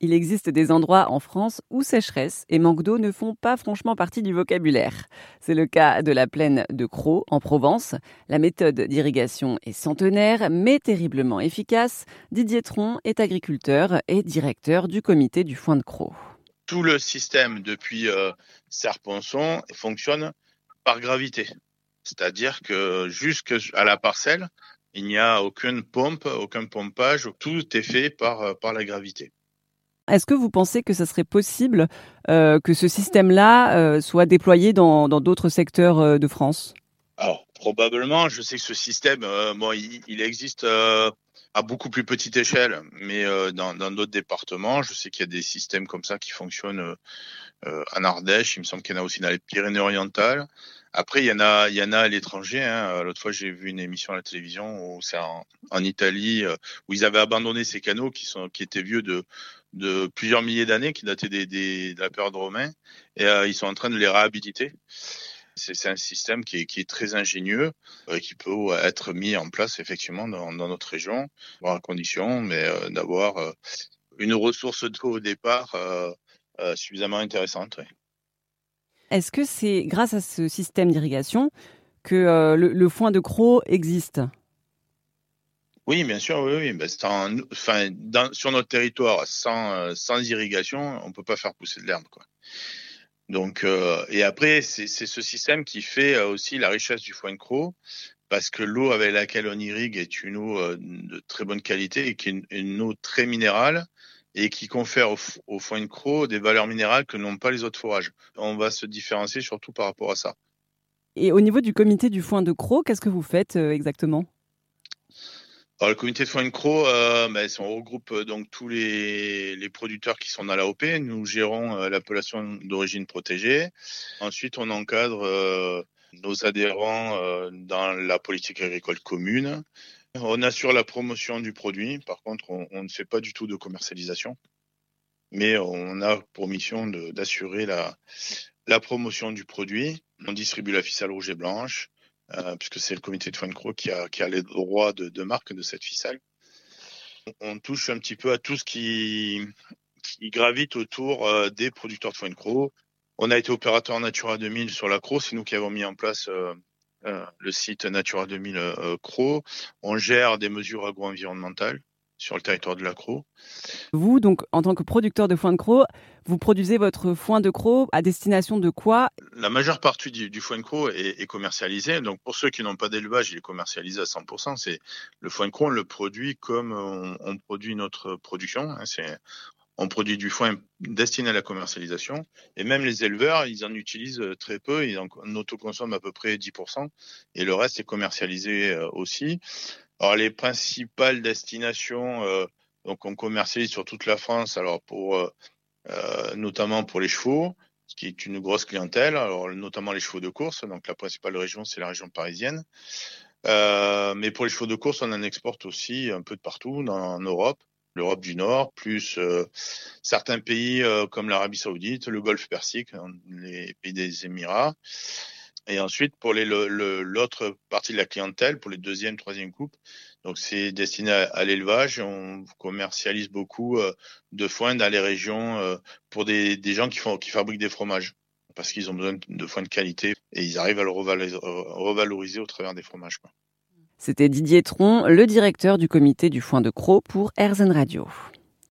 Il existe des endroits en France où sécheresse et manque d'eau ne font pas franchement partie du vocabulaire. C'est le cas de la plaine de Croix en Provence. La méthode d'irrigation est centenaire mais terriblement efficace. Didier Tron est agriculteur et directeur du comité du foin de Croix. Tout le système depuis euh, fonctionne par gravité. C'est-à-dire que jusqu'à la parcelle, il n'y a aucune pompe, aucun pompage, tout est fait par, euh, par la gravité. Est-ce que vous pensez que ce serait possible euh, que ce système-là euh, soit déployé dans d'autres secteurs euh, de France? Probablement. Je sais que ce système, bon, il, existe à beaucoup plus petite échelle, mais dans d'autres départements, je sais qu'il y a des systèmes comme ça qui fonctionnent en Ardèche. Il me semble qu'il y en a aussi dans les Pyrénées-Orientales. Après, il y en a, il y en a à l'étranger. Hein. L'autre fois, j'ai vu une émission à la télévision où c'est en, Italie où ils avaient abandonné ces canaux qui sont, qui étaient vieux de plusieurs milliers d'années qui dataient de la période romaine et euh, ils sont en train de les réhabiliter. C'est un système qui est, qui est très ingénieux et qui peut être mis en place effectivement dans, dans notre région, à condition, mais euh, d'avoir euh, une ressource d'eau au départ suffisamment intéressante. Est-ce que c'est grâce à ce système d'irrigation que le, le foin de Croc existe? Oui, bien sûr, oui, oui. Ben, enfin, dans, sur notre territoire, sans, euh, sans irrigation, on peut pas faire pousser de l'herbe. Donc, euh, et après, c'est ce système qui fait euh, aussi la richesse du foin de croc, parce que l'eau avec laquelle on irrigue est une eau de très bonne qualité et qui est une, eau très minérale et qui confère au, au foin de croc des valeurs minérales que n'ont pas les autres forages. On va se différencier surtout par rapport à ça. Et au niveau du comité du foin de croc, qu'est-ce que vous faites exactement? Alors, le comité de foin Croc, euh, ben, on regroupe euh, donc tous les, les, producteurs qui sont dans la OP. Nous gérons euh, l'appellation d'origine protégée. Ensuite, on encadre euh, nos adhérents euh, dans la politique agricole commune. On assure la promotion du produit. Par contre, on, on ne fait pas du tout de commercialisation. Mais on a pour mission d'assurer la, la promotion du produit. On distribue la ficelle rouge et blanche. Euh, puisque c'est le comité de Foin qui a, qui a les droits de, de marque de cette ficelle. On touche un petit peu à tout ce qui, qui gravite autour euh, des producteurs de de On a été opérateur Natura 2000 sur la Croix, c'est nous qui avons mis en place euh, le site Natura 2000 Cro. On gère des mesures agro-environnementales sur le territoire de la Croix. Vous, donc, en tant que producteur de foin de croc, vous produisez votre foin de croc à destination de quoi? La majeure partie du, foin de croc est, est, commercialisée. Donc, pour ceux qui n'ont pas d'élevage, il est commercialisé à 100%. C'est le foin de croc, on le produit comme on, on produit notre production. Hein, c'est on produit du foin destiné à la commercialisation. Et même les éleveurs, ils en utilisent très peu. Ils en autoconsomment à peu près 10%. Et le reste est commercialisé euh, aussi. Alors les principales destinations, euh, donc on commercialise sur toute la France. Alors pour euh, euh, notamment pour les chevaux, ce qui est une grosse clientèle. Alors notamment les chevaux de course. Donc la principale région c'est la région parisienne. Euh, mais pour les chevaux de course, on en exporte aussi un peu de partout dans, en Europe, l'Europe du Nord, plus euh, certains pays euh, comme l'Arabie Saoudite, le Golfe Persique, les pays des Émirats. Et ensuite, pour l'autre partie de la clientèle, pour les deuxième, troisième coupes, donc c'est destiné à, l'élevage. On commercialise beaucoup euh, de foin dans les régions euh, pour des, des, gens qui, font, qui fabriquent des fromages parce qu'ils ont besoin de foin de qualité et ils arrivent à le revaloriser, au travers des fromages. C'était Didier Tron, le directeur du comité du foin de Croc pour Erzen Radio.